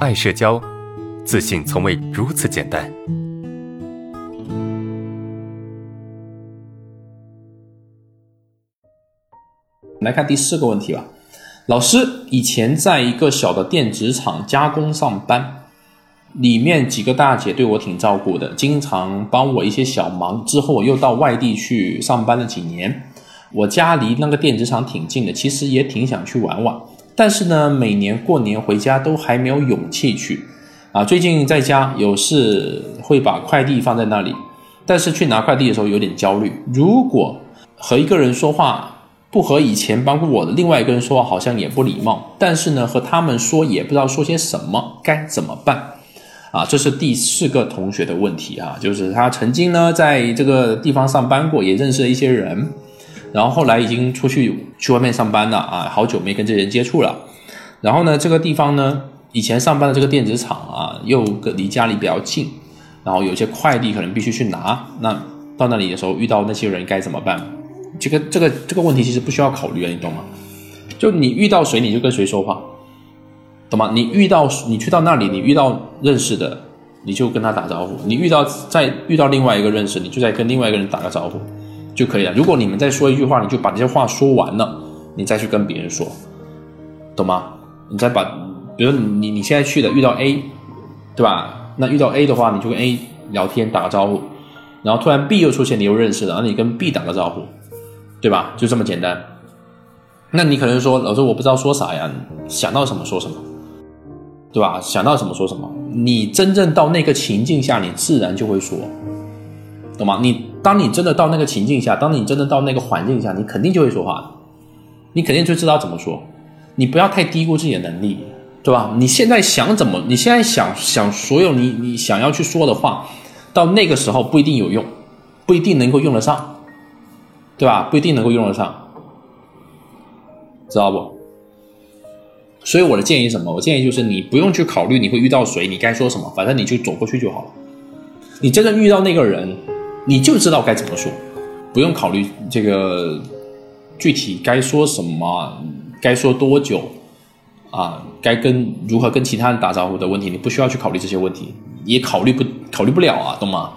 爱社交，自信从未如此简单。来看第四个问题吧。老师以前在一个小的电子厂加工上班，里面几个大姐对我挺照顾的，经常帮我一些小忙。之后我又到外地去上班了几年，我家离那个电子厂挺近的，其实也挺想去玩玩。但是呢，每年过年回家都还没有勇气去。啊，最近在家有事会把快递放在那里，但是去拿快递的时候有点焦虑。如果和一个人说话，不和以前帮过我的另外一个人说话好像也不礼貌，但是呢，和他们说也不知道说些什么，该怎么办？啊，这是第四个同学的问题啊，就是他曾经呢在这个地方上班过，也认识了一些人，然后后来已经出去去外面上班了啊，好久没跟这些人接触了。然后呢，这个地方呢，以前上班的这个电子厂啊，又离家里比较近，然后有些快递可能必须去拿，那到那里的时候遇到那些人该怎么办？这个这个这个问题其实不需要考虑啊，你懂吗？就你遇到谁你就跟谁说话，懂吗？你遇到你去到那里，你遇到认识的，你就跟他打招呼；你遇到再遇到另外一个认识，你就再跟另外一个人打个招呼就可以了。如果你们再说一句话，你就把这些话说完了，你再去跟别人说，懂吗？你再把，比如你你现在去的遇到 A，对吧？那遇到 A 的话，你就跟 A 聊天打个招呼，然后突然 B 又出现，你又认识了，然后你跟 B 打个招呼。对吧？就这么简单。那你可能说，老师我不知道说啥呀，想到什么说什么，对吧？想到什么说什么。你真正到那个情境下，你自然就会说，懂吗？你当你真的到那个情境下，当你真的到那个环境下，你肯定就会说话，你肯定就知道怎么说。你不要太低估自己的能力，对吧？你现在想怎么？你现在想想所有你你想要去说的话，到那个时候不一定有用，不一定能够用得上。对吧？不一定能够用得上，知道不？所以我的建议什么？我建议就是你不用去考虑你会遇到谁，你该说什么，反正你就走过去就好了。你真正遇到那个人，你就知道该怎么说，不用考虑这个具体该说什么，该说多久啊，该跟如何跟其他人打招呼的问题，你不需要去考虑这些问题，也考虑不考虑不了啊，懂吗？